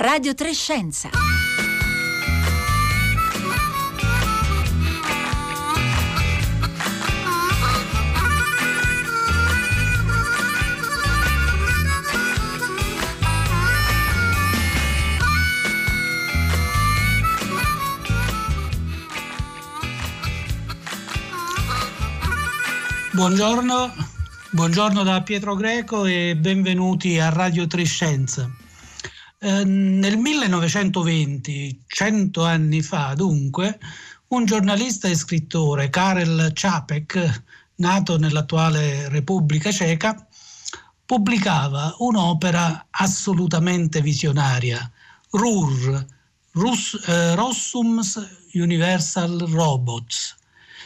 Radio Trescenza. Buongiorno, buongiorno da Pietro Greco e benvenuti a Radio Trescenza. Eh, nel 1920, cento anni fa dunque, un giornalista e scrittore, Karel Čapek, nato nell'attuale Repubblica Ceca, pubblicava un'opera assolutamente visionaria, RUR, Rus, eh, Rossums Universal Robots,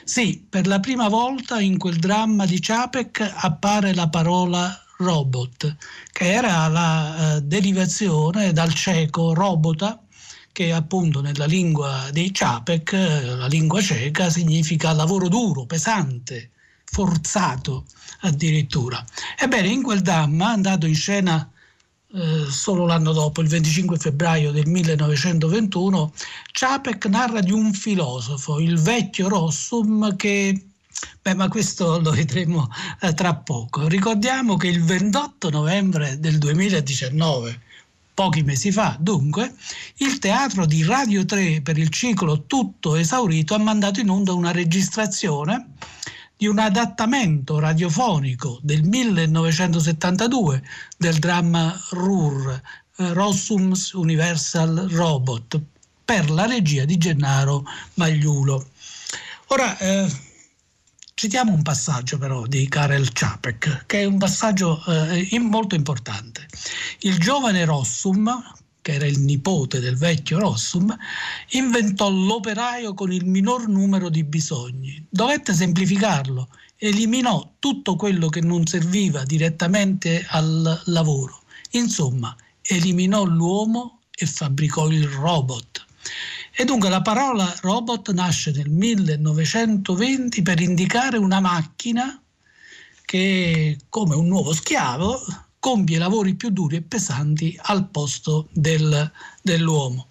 sì, per la prima volta in quel dramma di Čapek appare la parola robot, che era la eh, derivazione dal ceco robota, che appunto nella lingua dei Čapek, la lingua ceca, significa lavoro duro, pesante, forzato addirittura. Ebbene, in quel dramma, andato in scena eh, solo l'anno dopo, il 25 febbraio del 1921, Čapek narra di un filosofo, il vecchio Rossum, che Beh, ma questo lo vedremo eh, tra poco. Ricordiamo che il 28 novembre del 2019, pochi mesi fa, dunque, il teatro di Radio 3 per il ciclo Tutto esaurito ha mandato in onda una registrazione di un adattamento radiofonico del 1972 del dramma RUR, eh, Rossum's Universal Robot, per la regia di Gennaro Magliulo. Ora, eh, citiamo un passaggio però di Karel Čapek, che è un passaggio eh, molto importante. Il giovane Rossum, che era il nipote del vecchio Rossum, inventò l'operaio con il minor numero di bisogni. Dovette semplificarlo, eliminò tutto quello che non serviva direttamente al lavoro. Insomma, eliminò l'uomo e fabbricò il robot. E dunque la parola robot nasce nel 1920 per indicare una macchina che, come un nuovo schiavo, compie lavori più duri e pesanti al posto del, dell'uomo.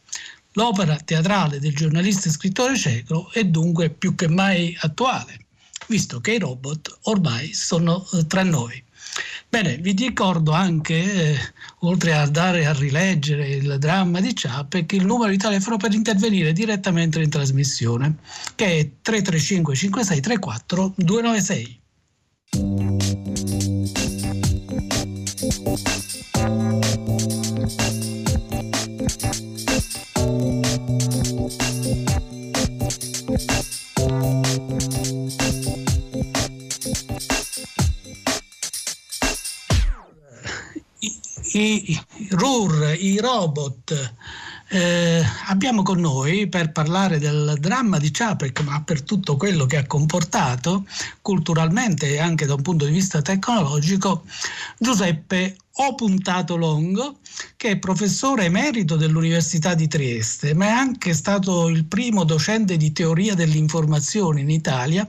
L'opera teatrale del giornalista e scrittore cieco è dunque più che mai attuale, visto che i robot ormai sono eh, tra noi. Bene, vi ricordo anche, eh, oltre a dare a rileggere il dramma di Ciappe, che il numero di telefono per intervenire direttamente in trasmissione, che è 335 5634 296. I robot, eh, abbiamo con noi per parlare del dramma di Čapek, ma per tutto quello che ha comportato culturalmente e anche da un punto di vista tecnologico, Giuseppe O. Puntato Longo, che è professore emerito dell'Università di Trieste, ma è anche stato il primo docente di teoria dell'informazione in Italia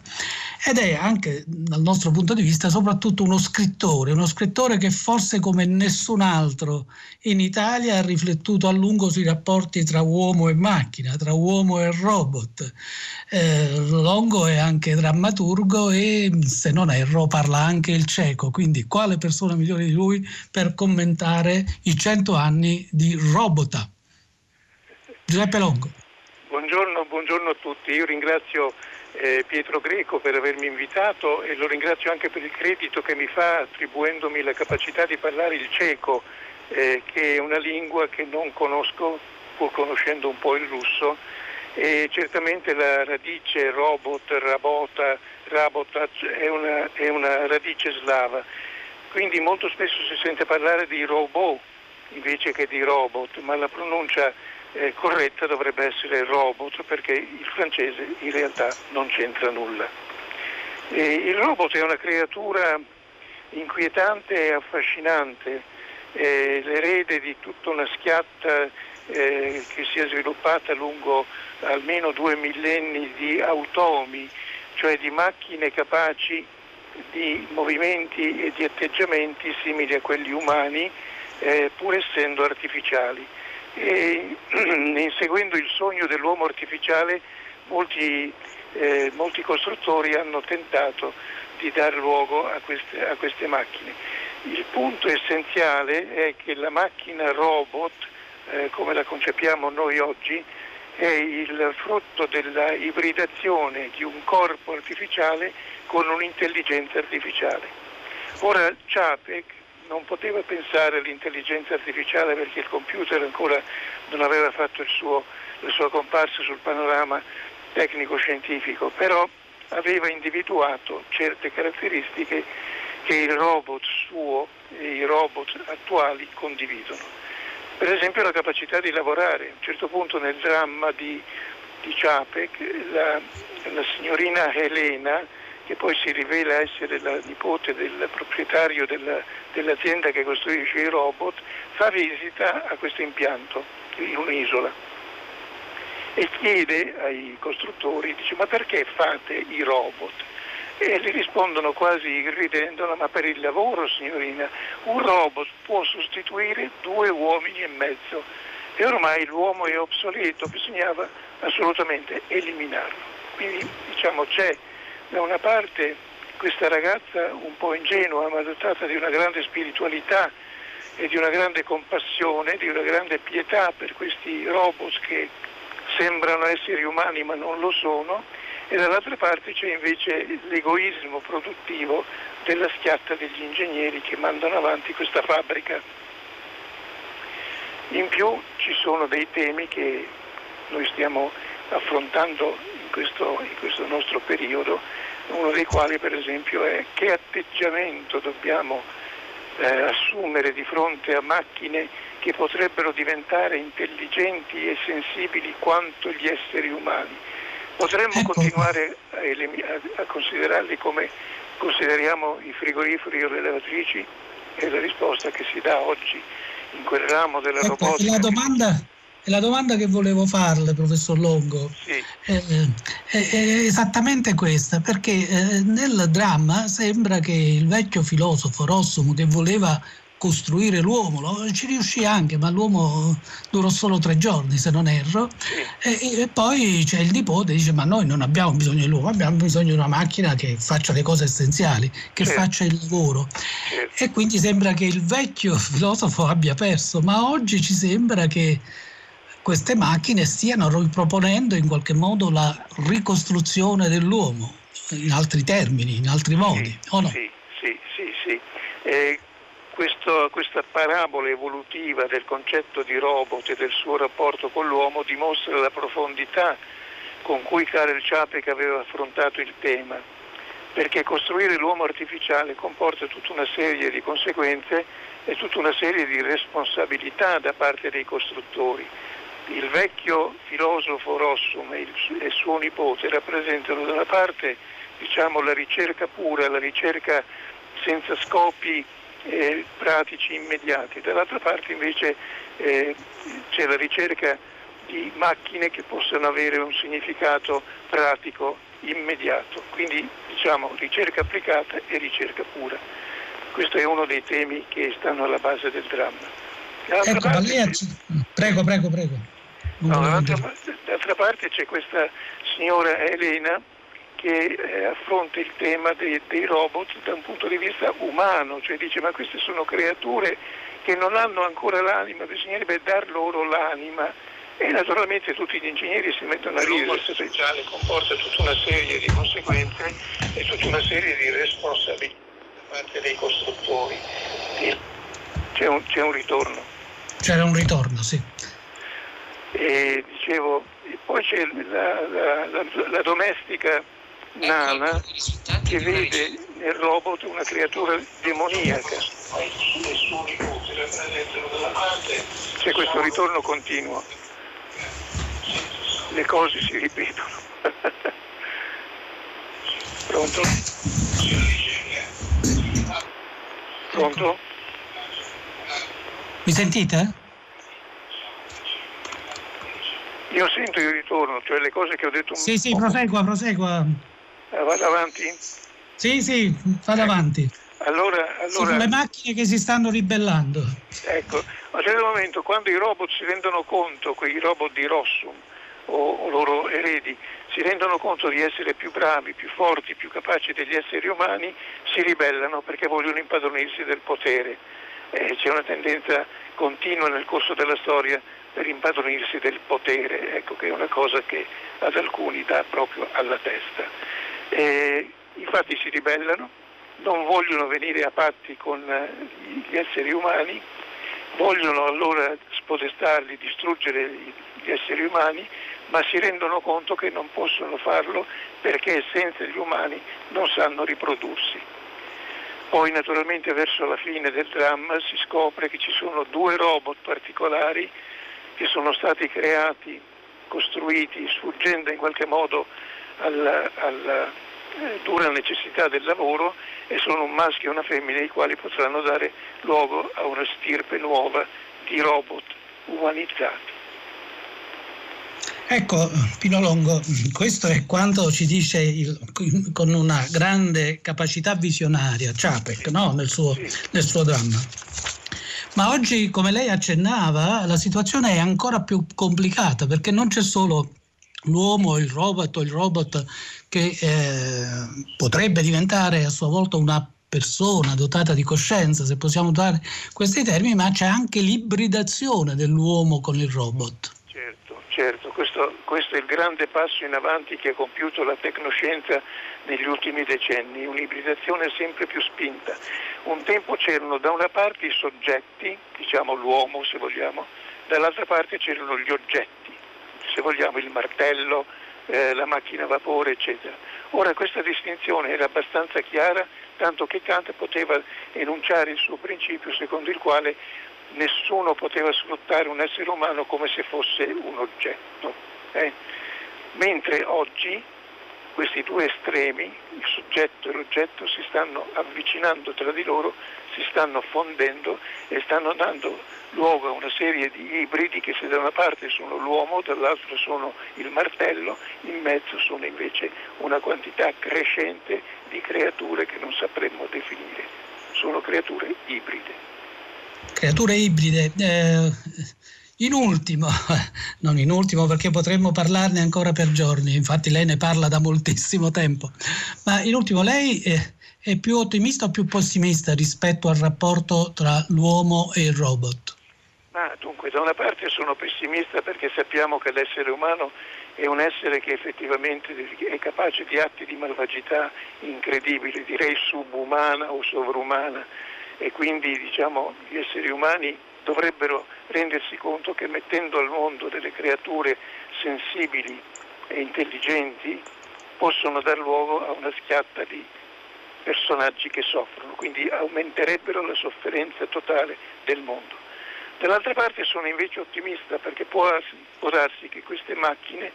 ed è anche dal nostro punto di vista soprattutto uno scrittore, uno scrittore che forse come nessun altro in Italia ha riflettuto a lungo sui rapporti tra uomo e macchina, tra uomo e robot. Eh, Longo è anche drammaturgo e se non erro parla anche il cieco, quindi quale persona migliore di lui per commentare i cento anni di Robota? Giuseppe Longo. Buongiorno, buongiorno a tutti, io ringrazio eh, Pietro Greco per avermi invitato e lo ringrazio anche per il credito che mi fa attribuendomi la capacità di parlare il ceco, eh, che è una lingua che non conosco pur conoscendo un po' il russo e certamente la radice robot, rabota, rabota è una, è una radice slava. Quindi molto spesso si sente parlare di robot invece che di robot, ma la pronuncia eh, corretta dovrebbe essere robot perché il francese in realtà non c'entra nulla. E il robot è una creatura inquietante e affascinante, è l'erede di tutta una schiatta eh, che si è sviluppata lungo almeno due millenni di automi, cioè di macchine capaci di movimenti e di atteggiamenti simili a quelli umani, eh, pur essendo artificiali. E inseguendo il sogno dell'uomo artificiale molti, eh, molti costruttori hanno tentato di dar luogo a queste, a queste macchine. Il punto essenziale è che la macchina robot, eh, come la concepiamo noi oggi, è il frutto della ibridazione di un corpo artificiale con un'intelligenza artificiale. Ora Chapek non poteva pensare all'intelligenza artificiale perché il computer ancora non aveva fatto suo, la sua comparsa sul panorama tecnico-scientifico, però aveva individuato certe caratteristiche che il robot suo e i robot attuali condividono. Per esempio la capacità di lavorare. A un certo punto nel dramma di, di Ciapek la, la signorina Elena, che poi si rivela essere la nipote del proprietario della, dell'azienda che costruisce i robot, fa visita a questo impianto in un'isola e chiede ai costruttori, dice ma perché fate i robot? E gli rispondono quasi ridendo, ma per il lavoro signorina, un robot può sostituire due uomini e mezzo e ormai l'uomo è obsoleto, bisognava assolutamente eliminarlo. Quindi diciamo c'è da una parte questa ragazza un po' ingenua ma dotata di una grande spiritualità e di una grande compassione, di una grande pietà per questi robot che sembrano esseri umani ma non lo sono e dall'altra parte c'è invece l'egoismo produttivo della schiatta degli ingegneri che mandano avanti questa fabbrica. In più ci sono dei temi che noi stiamo affrontando questo, in questo nostro periodo, uno dei quali per esempio è che atteggiamento dobbiamo eh, assumere di fronte a macchine che potrebbero diventare intelligenti e sensibili quanto gli esseri umani. Potremmo ecco. continuare a, a, a, considerarli come consideriamo i frigoriferi o le lavatrici? È la risposta che si dà oggi in quel ramo della ecco, robotica. La domanda, la domanda che volevo farle, professor Longo, sì. È, è, è, esattamente questa, perché eh, nel dramma sembra che il vecchio filosofo Rossum che voleva costruire l'uomo, ci riuscì anche, ma l'uomo durò solo tre giorni se non erro, e, e poi c'è il nipote che dice ma noi non abbiamo bisogno dell'uomo, abbiamo bisogno di una macchina che faccia le cose essenziali, che faccia il lavoro. E quindi sembra che il vecchio filosofo abbia perso, ma oggi ci sembra che queste macchine stiano riproponendo in qualche modo la ricostruzione dell'uomo, in altri termini, in altri modi, sì, o no? Sì, sì, sì. sì. Eh, questo, questa parabola evolutiva del concetto di robot e del suo rapporto con l'uomo dimostra la profondità con cui Karel Čapek aveva affrontato il tema, perché costruire l'uomo artificiale comporta tutta una serie di conseguenze e tutta una serie di responsabilità da parte dei costruttori. Il vecchio filosofo Rossum e il suo nipote rappresentano da una parte diciamo, la ricerca pura, la ricerca senza scopi eh, pratici immediati, dall'altra parte invece eh, c'è la ricerca di macchine che possano avere un significato pratico immediato, quindi diciamo ricerca applicata e ricerca pura. Questo è uno dei temi che stanno alla base del dramma. Ecco, parte, prego, prego, prego. No, d'altra, d'altra parte c'è questa signora Elena che eh, affronta il tema dei, dei, robot da un punto di vista umano, cioè dice ma queste sono creature che non hanno ancora l'anima, bisognerebbe dar loro l'anima e naturalmente tutti gli ingegneri si mettono a ridere. Il sociale comporta tutta una serie di conseguenze e tutta una serie di responsabilità da parte dei costruttori. C'è un, c'è un ritorno. C'era un ritorno, sì. E dicevo, poi c'è la, la, la, la domestica nana che vede nel robot una creatura demoniaca. C'è questo ritorno continuo. Le cose si ripetono. Pronto? Pronto? Mi sentite? Io sento il ritorno, cioè le cose che ho detto. Sì, sì, prosegua, prosegua. Eh, vado avanti? Sì, sì, vado avanti. Allora, allora, Sono le macchine che si stanno ribellando. Ecco, a un certo momento quando i robot si rendono conto, quei robot di Rossum o, o loro eredi, si rendono conto di essere più bravi, più forti, più capaci degli esseri umani, si ribellano perché vogliono impadronirsi del potere. Eh, c'è una tendenza continua nel corso della storia per impadronirsi del potere, ecco che è una cosa che ad alcuni dà proprio alla testa. Eh, infatti si ribellano, non vogliono venire a patti con eh, gli esseri umani, vogliono allora spodestarli, distruggere gli esseri umani, ma si rendono conto che non possono farlo perché senza gli umani non sanno riprodursi. Poi naturalmente verso la fine del dramma si scopre che ci sono due robot particolari che sono stati creati, costruiti, sfuggendo in qualche modo alla, alla eh, dura necessità del lavoro e sono un maschio e una femmina i quali potranno dare luogo a una stirpe nuova di robot umanizzati. Ecco, Pino Longo, questo è quanto ci dice il, con una grande capacità visionaria Ciapek no? nel, suo, nel suo dramma. Ma oggi, come lei accennava, la situazione è ancora più complicata perché non c'è solo l'uomo, il robot o il robot che eh, potrebbe diventare a sua volta una persona dotata di coscienza, se possiamo usare questi termini, ma c'è anche l'ibridazione dell'uomo con il robot. Certo, questo, questo, è il grande passo in avanti che ha compiuto la tecnoscienza negli ultimi decenni, un'ibridazione sempre più spinta. Un tempo c'erano da una parte i soggetti, diciamo l'uomo se vogliamo, dall'altra parte c'erano gli oggetti, se vogliamo il martello, eh, la macchina a vapore, eccetera. Ora questa distinzione era abbastanza chiara, tanto che Kant poteva enunciare il suo principio secondo il quale nessuno poteva sfruttare un essere umano come se fosse un oggetto. Eh? Mentre oggi questi due estremi, il soggetto e l'oggetto, si stanno avvicinando tra di loro, si stanno fondendo e stanno dando luogo a una serie di ibridi che se da una parte sono l'uomo, dall'altra sono il martello, in mezzo sono invece una quantità crescente di creature che non sapremmo definire. Sono creature ibride creature ibride. Eh, in ultimo, non in ultimo perché potremmo parlarne ancora per giorni, infatti lei ne parla da moltissimo tempo, ma in ultimo lei è, è più ottimista o più pessimista rispetto al rapporto tra l'uomo e il robot? Ma dunque, da una parte sono pessimista perché sappiamo che l'essere umano è un essere che effettivamente è capace di atti di malvagità incredibili, direi subumana o sovrumana e quindi diciamo, gli esseri umani dovrebbero rendersi conto che mettendo al mondo delle creature sensibili e intelligenti possono dar luogo a una schiatta di personaggi che soffrono, quindi aumenterebbero la sofferenza totale del mondo. Dall'altra parte sono invece ottimista perché può, può darsi che queste macchine,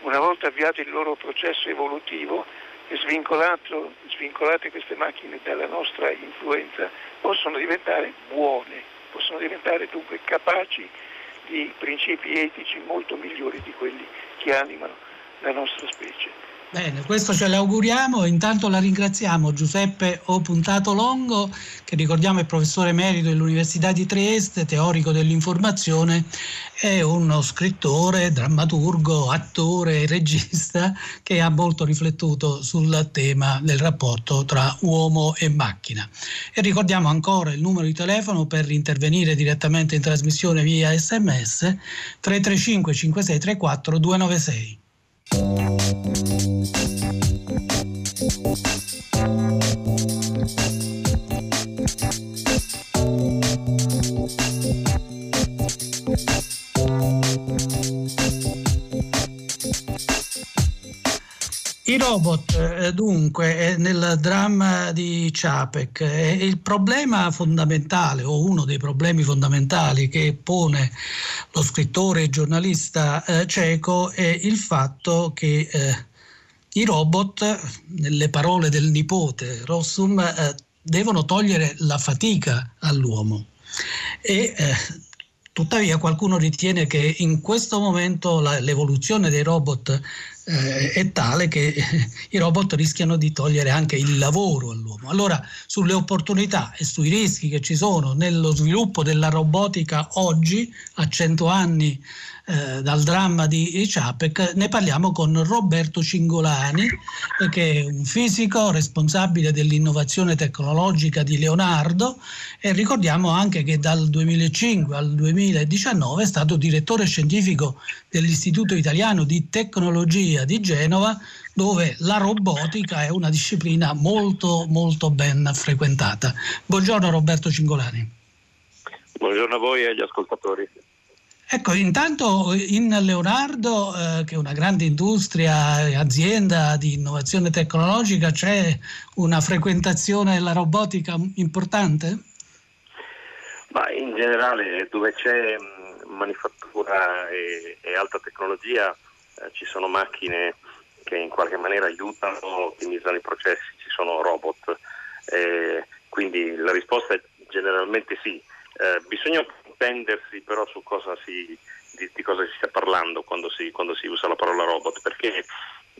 una volta avviato il loro processo evolutivo, svincolate queste macchine dalla nostra influenza, possono diventare buone, possono diventare dunque capaci di principi etici molto migliori di quelli che animano la nostra specie. Bene, questo ce l'auguriamo. Intanto la ringraziamo Giuseppe O. Puntato Longo, che ricordiamo è professore emerito dell'Università di Trieste, teorico dell'informazione, è uno scrittore, drammaturgo, attore e regista che ha molto riflettuto sul tema del rapporto tra uomo e macchina. E ricordiamo ancora il numero di telefono per intervenire direttamente in trasmissione via sms 335 5634 296. Thank you. I robot, eh, dunque, eh, nel dramma di Ciapek, eh, il problema fondamentale o uno dei problemi fondamentali che pone lo scrittore e giornalista ceco è il fatto che i robot, nelle parole del nipote Rossum, devono togliere la fatica all'uomo. E, Tuttavia qualcuno ritiene che in questo momento la, l'evoluzione dei robot eh, è tale che i robot rischiano di togliere anche il lavoro all'uomo. Allora, sulle opportunità e sui rischi che ci sono nello sviluppo della robotica oggi, a 100 anni eh, dal dramma di Ciapec, ne parliamo con Roberto Cingolani, che è un fisico responsabile dell'innovazione tecnologica di Leonardo e ricordiamo anche che dal 2005 al 2019 è stato direttore scientifico dell'Istituto Italiano di Tecnologia di Genova, dove la robotica è una disciplina molto molto ben frequentata. Buongiorno Roberto Cingolani. Buongiorno a voi e agli ascoltatori. Ecco, intanto in Leonardo, eh, che è una grande industria, e azienda di innovazione tecnologica, c'è una frequentazione della robotica importante? Ma in generale, dove c'è manifattura e, e alta tecnologia, eh, ci sono macchine che in qualche maniera aiutano, ottimizzano i processi, ci sono robot. Eh, quindi la risposta è generalmente sì. Eh, bisogna intendersi però su cosa si, di, di, cosa si sta parlando quando si, quando si, usa la parola robot, perché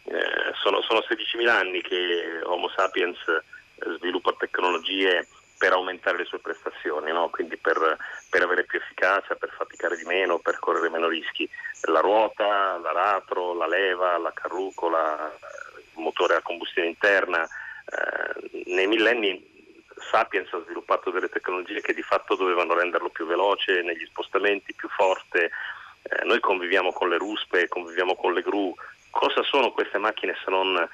eh, sono, sono 16.000 anni che Homo sapiens eh, sviluppa tecnologie per aumentare le sue prestazioni, no? quindi per, per, avere più efficacia, per faticare di meno, per correre meno rischi. La ruota, l'aratro, la leva, la carrucola, il motore a combustione interna, eh, nei millenni Sapiens ha sviluppato delle tecnologie che di fatto dovevano renderlo più veloce negli spostamenti, più forte. Eh, noi conviviamo con le ruspe, conviviamo con le gru. Cosa sono queste macchine se non,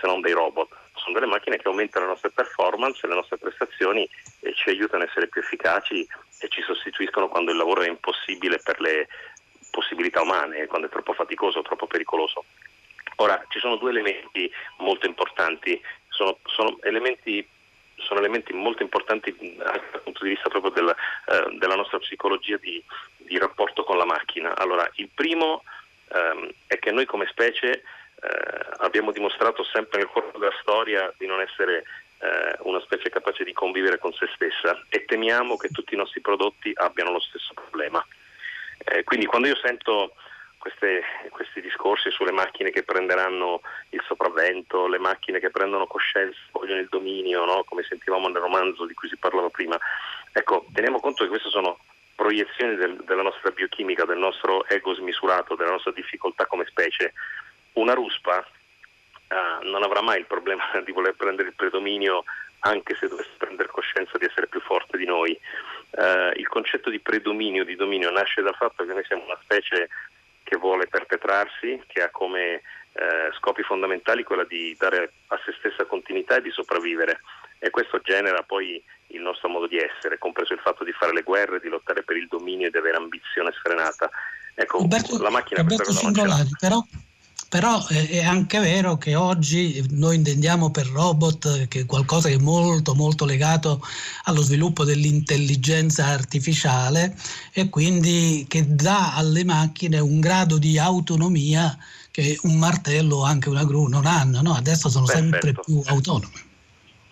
se non dei robot? Sono delle macchine che aumentano le nostre performance, le nostre prestazioni e ci aiutano a essere più efficaci e ci sostituiscono quando il lavoro è impossibile per le possibilità umane, quando è troppo faticoso o troppo pericoloso. Ora, ci sono due elementi molto importanti, sono, sono elementi sono elementi molto importanti dal punto di vista proprio della, eh, della nostra psicologia di, di, rapporto con la macchina. Allora, il primo ehm, è che noi come specie eh, abbiamo dimostrato sempre nel corso della storia di non essere eh, una specie capace di convivere con se stessa e temiamo che tutti i nostri prodotti abbiano lo stesso problema. Eh, quindi quando io sento queste, questi discorsi sulle macchine che prenderanno il sopravvento, le macchine che prendono coscienza, vogliono il dominio, no? come sentivamo nel romanzo di cui si parlava prima. Ecco, teniamo conto che queste sono proiezioni del, della nostra biochimica, del nostro ego smisurato, della nostra difficoltà come specie. Una ruspa uh, non avrà mai il problema di voler prendere il predominio anche se dovesse prendere coscienza di essere più forte di noi. Uh, il concetto di predominio, di dominio, nasce dal fatto che noi siamo una specie che vuole perpetrarsi, che ha come eh, scopi fondamentali quella di dare a se stessa continuità e di sopravvivere e questo genera poi il nostro modo di essere, compreso il fatto di fare le guerre, di lottare per il dominio e di avere ambizione sfrenata. Ecco, Roberto, la macchina Roberto Singolari, però però è anche vero che oggi noi intendiamo per robot che qualcosa che è molto molto legato allo sviluppo dell'intelligenza artificiale e quindi che dà alle macchine un grado di autonomia che un martello o anche una gru non hanno, no? adesso sono Perfetto. sempre più autonome.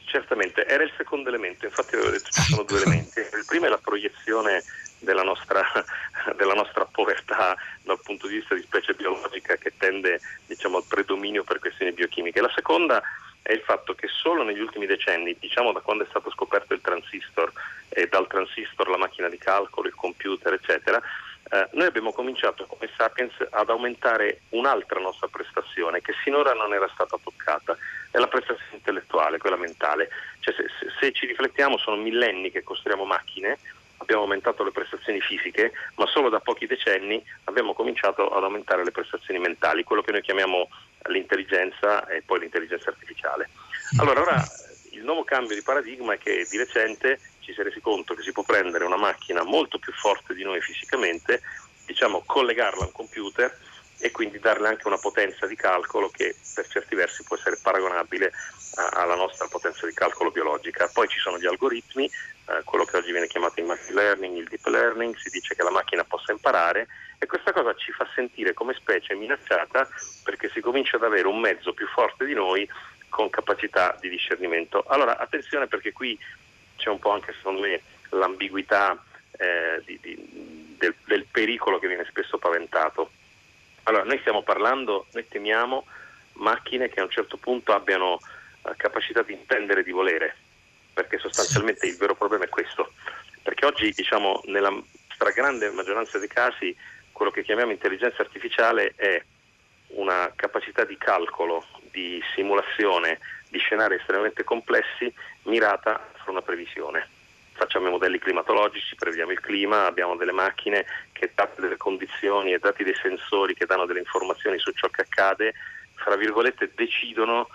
Certamente, era il secondo elemento, infatti avevo detto ci sono due elementi. Il primo è la proiezione della nostra, della nostra, povertà dal punto di vista di specie biologica che tende diciamo, al predominio per questioni biochimiche. La seconda è il fatto che solo negli ultimi decenni, diciamo da quando è stato scoperto il transistor e dal transistor la macchina di calcolo, il computer, eccetera, eh, noi abbiamo cominciato come Sapiens ad aumentare un'altra nostra prestazione che sinora non era stata toccata, è la prestazione intellettuale, quella mentale. Cioè, se, se, se ci riflettiamo sono millenni che costruiamo macchine abbiamo aumentato le prestazioni fisiche, ma solo da pochi decenni abbiamo cominciato ad aumentare le prestazioni mentali, quello che noi chiamiamo l'intelligenza e poi l'intelligenza artificiale. Allora, ora il nuovo cambio di paradigma è che di recente ci si è resi conto che si può prendere una macchina molto più forte di noi fisicamente, diciamo collegarla a un computer e quindi darle anche una potenza di calcolo che per certi versi può essere paragonabile alla nostra potenza di calcolo biologica. Poi ci sono gli algoritmi, eh, quello che oggi viene chiamato il machine learning, il deep learning, si dice che la macchina possa imparare e questa cosa ci fa sentire come specie minacciata perché si comincia ad avere un mezzo più forte di noi con capacità di discernimento. Allora attenzione perché qui c'è un po' anche secondo me l'ambiguità eh, di, di, del, del pericolo che viene spesso paventato Allora, noi stiamo parlando, noi temiamo macchine che a un certo punto abbiano uh, capacità di intendere di volere, perché sostanzialmente il vero problema è questo. Perché oggi, diciamo, nella stragrande maggioranza dei casi, quello che chiamiamo intelligenza artificiale è una capacità di calcolo, di simulazione di scenari estremamente complessi mirata fare una previsione. Facciamo i modelli climatologici, prevediamo il clima, abbiamo delle macchine che date delle condizioni e dati dei sensori che danno delle informazioni su ciò che accade, fra virgolette decidono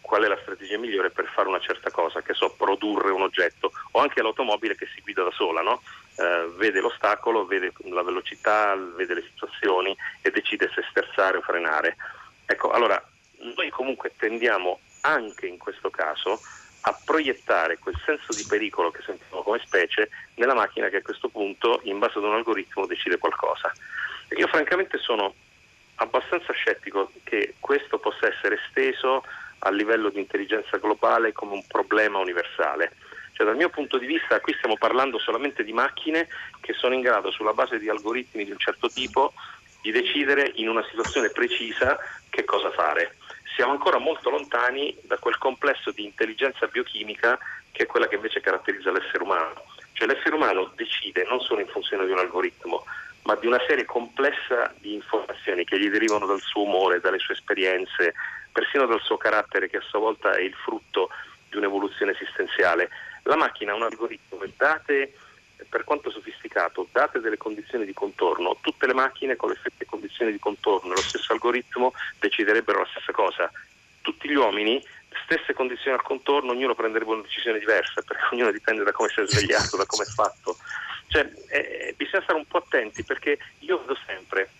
qual è la strategia migliore per fare una certa cosa, che so, produrre un oggetto, o anche l'automobile che si guida da sola, no? eh, vede l'ostacolo, vede la velocità, vede le situazioni e decide se sterzare o frenare. Ecco, allora noi comunque tendiamo anche in questo caso a proiettare quel senso di pericolo che sentiamo come specie nella macchina che a questo punto, in base ad un algoritmo, decide qualcosa. Io francamente sono abbastanza scettico che questo possa essere esteso a livello di intelligenza globale come un problema universale. Cioè, dal mio punto di vista qui stiamo parlando solamente di macchine che sono in grado, sulla base di algoritmi di un certo tipo, di decidere in una situazione precisa che cosa fare. Siamo ancora molto lontani da quel complesso di intelligenza biochimica che è quella che invece caratterizza l'essere umano. Cioè l'essere umano decide non solo in funzione di un algoritmo, ma di una serie complessa di informazioni che gli derivano dal suo umore, dalle sue esperienze, persino dal suo carattere che a sua volta è il frutto di un'evoluzione esistenziale. La macchina ha un algoritmo e date per quanto sofisticato, date delle condizioni di contorno, tutte le macchine con le stesse condizioni di contorno lo stesso algoritmo deciderebbero la stessa cosa. Tutti gli uomini, stesse condizioni al contorno, ognuno prenderebbe una decisione diversa, perché ognuno dipende da come si è svegliato, da come è fatto. Cioè, eh, bisogna stare un po' attenti perché io vedo sempre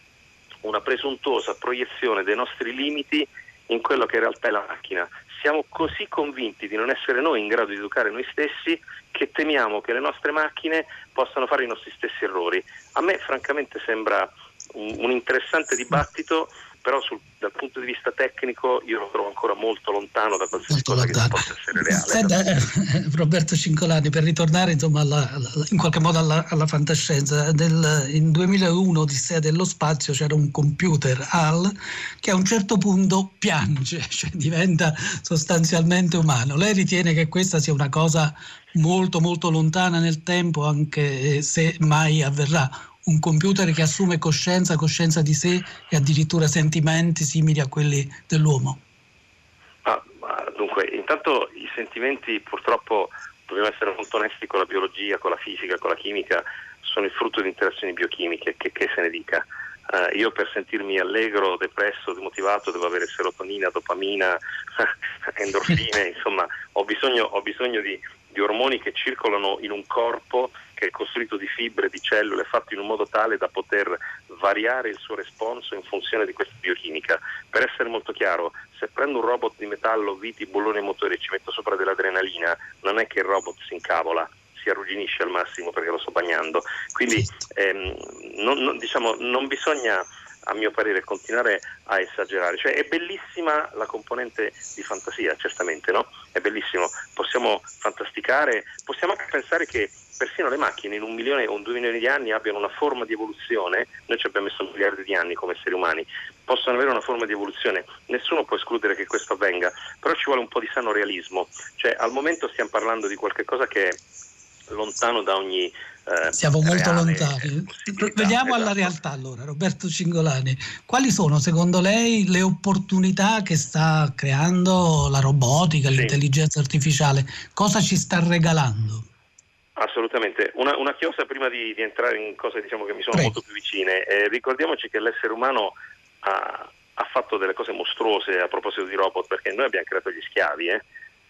una presuntuosa proiezione dei nostri limiti in quello che in realtà è la macchina. Siamo così convinti di non essere noi in grado di educare noi stessi che temiamo che le nostre macchine possano fare i nostri stessi errori. A me francamente sembra un, un interessante dibattito però sul, dal punto di vista tecnico io lo trovo ancora molto lontano da qualsiasi molto cosa lontano. che possa essere reale. Senta, eh, Roberto Cincolani, per ritornare insomma, alla, alla, in qualche modo alla, alla fantascienza, nel, in 2001 Odissea dello spazio c'era un computer HAL che a un certo punto piange, cioè diventa sostanzialmente umano. Lei ritiene che questa sia una cosa molto molto lontana nel tempo, anche se mai avverrà? Un computer che assume coscienza, coscienza di sé e addirittura sentimenti simili a quelli dell'uomo? Ah, dunque, intanto i sentimenti purtroppo dobbiamo essere molto onesti con la biologia, con la fisica, con la chimica, sono il frutto di interazioni biochimiche, che, che se ne dica. Uh, io per sentirmi allegro, depresso, demotivato devo avere serotonina, dopamina, endorfine, insomma ho bisogno, ho bisogno di, di ormoni che circolano in un corpo che è costruito di fibre, di cellule, fatto in un modo tale da poter variare il suo responso in funzione di questa biochimica. Per essere molto chiaro, se prendo un robot di metallo, viti, bullone e motore e ci metto sopra dell'adrenalina, non è che il robot si incavola, si arrugginisce al massimo perché lo sto bagnando. Quindi ehm, non, non, diciamo, non bisogna a mio parere continuare a esagerare. Cioè è bellissima la componente di fantasia, certamente, no? È bellissimo, possiamo fantasticare, possiamo anche pensare che persino le macchine in un milione o due milioni di anni abbiano una forma di evoluzione, noi ci abbiamo messo miliardi di anni come esseri umani, possono avere una forma di evoluzione, nessuno può escludere che questo avvenga, però ci vuole un po' di sano realismo, cioè al momento stiamo parlando di qualcosa che è lontano da ogni eh, Siamo molto lontani. Veniamo alla esatto. realtà allora, Roberto Cingolani. Quali sono secondo lei le opportunità che sta creando la robotica, sì. l'intelligenza artificiale? Cosa ci sta regalando? Assolutamente. Una, una chiosa prima di, di, entrare in cose diciamo, che mi sono Prego. molto più vicine. Eh, ricordiamoci che l'essere umano ha, ha, fatto delle cose mostruose a proposito di robot, perché noi abbiamo creato gli schiavi. Eh?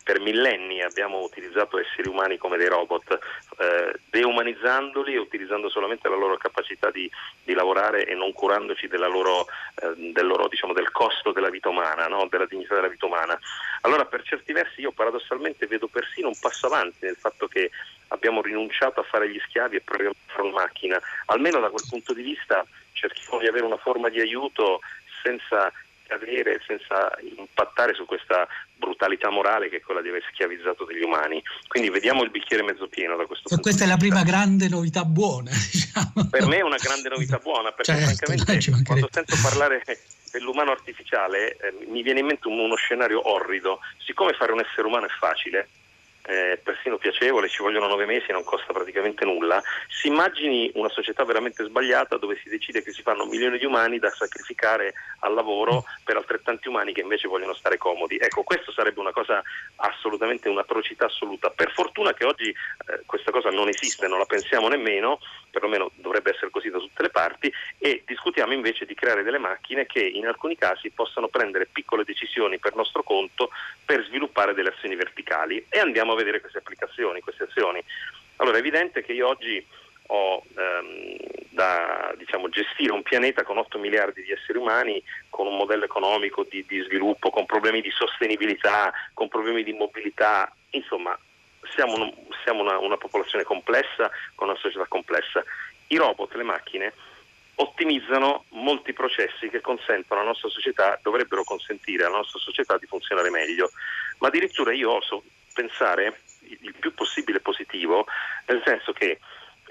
per millenni abbiamo utilizzato esseri umani come dei robot, eh, deumanizzandoli e utilizzando solamente la loro capacità di, di lavorare e non curandoci loro, eh, del, loro, diciamo, del, costo della vita umana, no? della dignità della vita umana. Allora per certi versi io paradossalmente vedo persino un passo avanti nel fatto che abbiamo rinunciato a fare gli schiavi e proviamo a fare una macchina. Almeno da quel punto di vista cerchiamo di avere una forma di aiuto senza scadere, senza impattare su questa brutalità morale che è quella di aver schiavizzato degli umani. Quindi vediamo il bicchiere mezzo pieno da questo e punto questa è la prima grande novità buona. Diciamo. Per me è una grande novità buona, perché certo, francamente quando sento parlare dell'umano artificiale eh, mi viene in mente uno scenario orrido. Siccome fare un essere umano è facile, eh, persino piacevole, ci vogliono nove mesi, non costa praticamente nulla, si immagini una società veramente sbagliata dove si decide che si fanno milioni di umani da sacrificare al lavoro per altrettanti umani che invece vogliono stare comodi. Ecco, questo sarebbe una cosa assolutamente un'atrocità assoluta. Per fortuna che oggi eh, questa cosa non esiste, non la pensiamo nemmeno, perlomeno dovrebbe essere così da tutte le parti, e discutiamo invece di creare delle macchine che in alcuni casi possano prendere piccole decisioni per nostro conto per sviluppare delle azioni verticali e andiamo a vedere queste applicazioni, queste azioni. Allora è evidente che io oggi ho ehm, da diciamo, gestire un pianeta con 8 miliardi di esseri umani, con un modello economico di, di sviluppo, con problemi di sostenibilità, con problemi di mobilità, insomma siamo, siamo una, una popolazione complessa, con una società complessa. I robot, le macchine, ottimizzano molti processi che consentono alla nostra società, dovrebbero consentire alla nostra società di funzionare meglio. Ma addirittura io oso pensare il più possibile positivo, nel senso che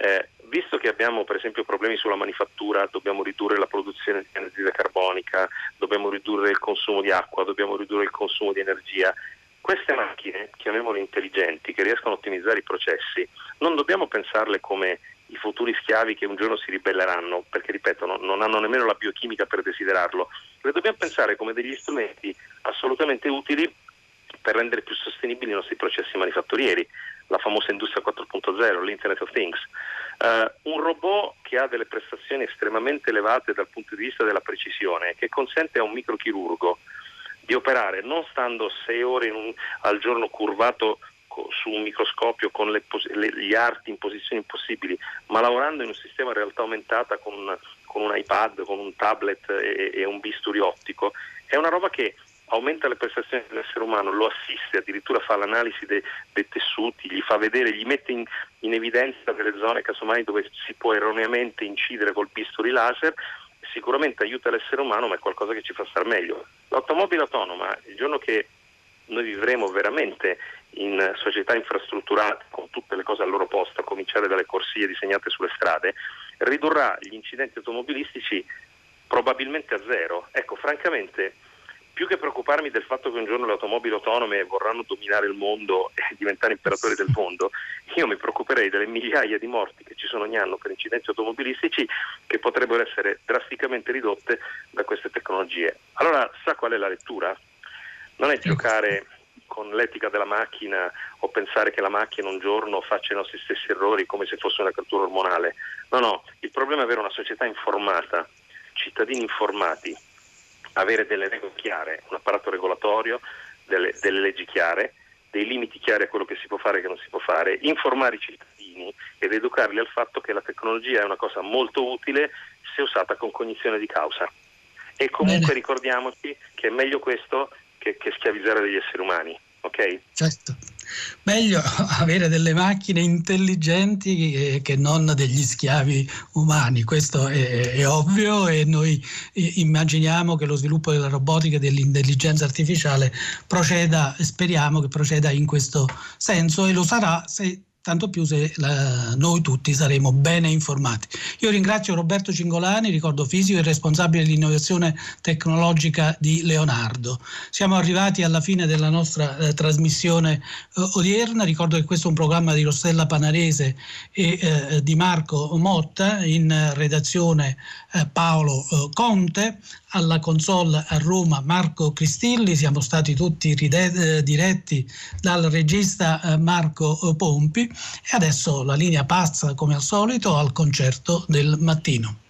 eh, visto che abbiamo per esempio problemi sulla manifattura, dobbiamo ridurre la produzione di energia carbonica, dobbiamo ridurre il consumo di acqua, dobbiamo ridurre il consumo di energia, queste macchine, chiamiamole intelligenti, che riescono a ottimizzare i processi, non dobbiamo pensarle come i futuri schiavi che un giorno si ribelleranno, perché ripeto, non, non hanno nemmeno la biochimica per desiderarlo, le dobbiamo pensare come degli strumenti assolutamente utili per rendere più sostenibili i nostri processi manifatturieri, la famosa industria 4.0, l'Internet of Things. Uh, un robot che ha delle prestazioni estremamente elevate dal punto di vista della precisione, che consente a un microchirurgo di operare non stando sei ore un, al giorno curvato su un microscopio con le, le, gli arti in posizioni impossibili, ma lavorando in un sistema a realtà aumentata con, con un iPad, con un tablet e, e, un bisturi ottico, è una roba che aumenta le prestazioni dell'essere umano, lo assiste, addirittura fa l'analisi dei, dei tessuti, gli fa vedere, gli mette in, in evidenza delle zone casomai dove si può erroneamente incidere col bisturi laser sicuramente aiuta l'essere umano, ma è qualcosa che ci fa star meglio. L'automobile autonoma, il giorno che noi vivremo veramente in società infrastrutturate con tutte le cose al loro posto, a cominciare dalle corsie disegnate sulle strade, ridurrà gli incidenti automobilistici probabilmente a zero. Ecco, francamente più che preoccuparmi del fatto che un giorno le automobili autonome vorranno dominare il mondo e diventare imperatori del mondo, io mi preoccuperei delle migliaia di morti che ci sono ogni anno per incidenti automobilistici che potrebbero essere drasticamente ridotte da queste tecnologie. Allora, sa qual è la lettura? Non è giocare con l'etica della macchina o pensare che la macchina un giorno faccia i nostri stessi errori come se fosse una cattura ormonale. No, no, il problema è avere una società informata, cittadini informati, avere delle regole chiare, un apparato regolatorio, delle, delle leggi chiare, dei limiti chiari a quello che si può fare e che non si può fare, informare i cittadini ed educarli al fatto che la tecnologia è una cosa molto utile se usata con cognizione di causa. E comunque Bene. ricordiamoci che è meglio questo che, che schiavizzare degli esseri umani. Ok? Certo. Meglio avere delle macchine intelligenti che non degli schiavi umani, questo è, è, ovvio e noi immaginiamo che lo sviluppo della robotica e dell'intelligenza artificiale proceda, speriamo che proceda in questo senso e lo sarà se tanto più se la, noi tutti saremo bene informati. Io ringrazio Roberto Cingolani, ricordo fisico e responsabile dell'innovazione tecnologica di Leonardo. Siamo arrivati alla fine della nostra eh, trasmissione eh, odierna, ricordo che questo è un programma di Rossella Panarese e eh, di Marco Motta, in redazione eh, Paolo eh, Conte, alla console a Roma Marco Cristilli, siamo stati tutti ride- eh, diretti dal regista Marco Pompi e adesso la linea passa come al solito al concerto del mattino.